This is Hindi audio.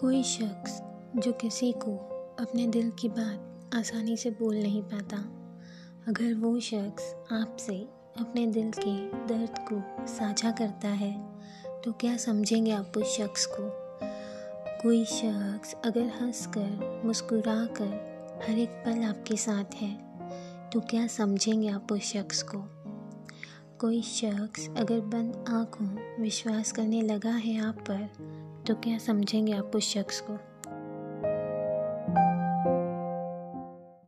कोई शख्स जो किसी को अपने दिल की बात आसानी से बोल नहीं पाता, अगर वो शख्स आपसे अपने दिल के दर्द को साझा करता है तो क्या समझेंगे आप उस शख्स को? कोई शख्स अगर हंस कर मुस्कुरा कर हर एक पल आपके साथ है तो क्या समझेंगे आप उस शख्स को? कोई शख्स अगर बंद आँखों, विश्वास करने लगा है आप पर तो क्या समझेंगे आप उस शख्स को?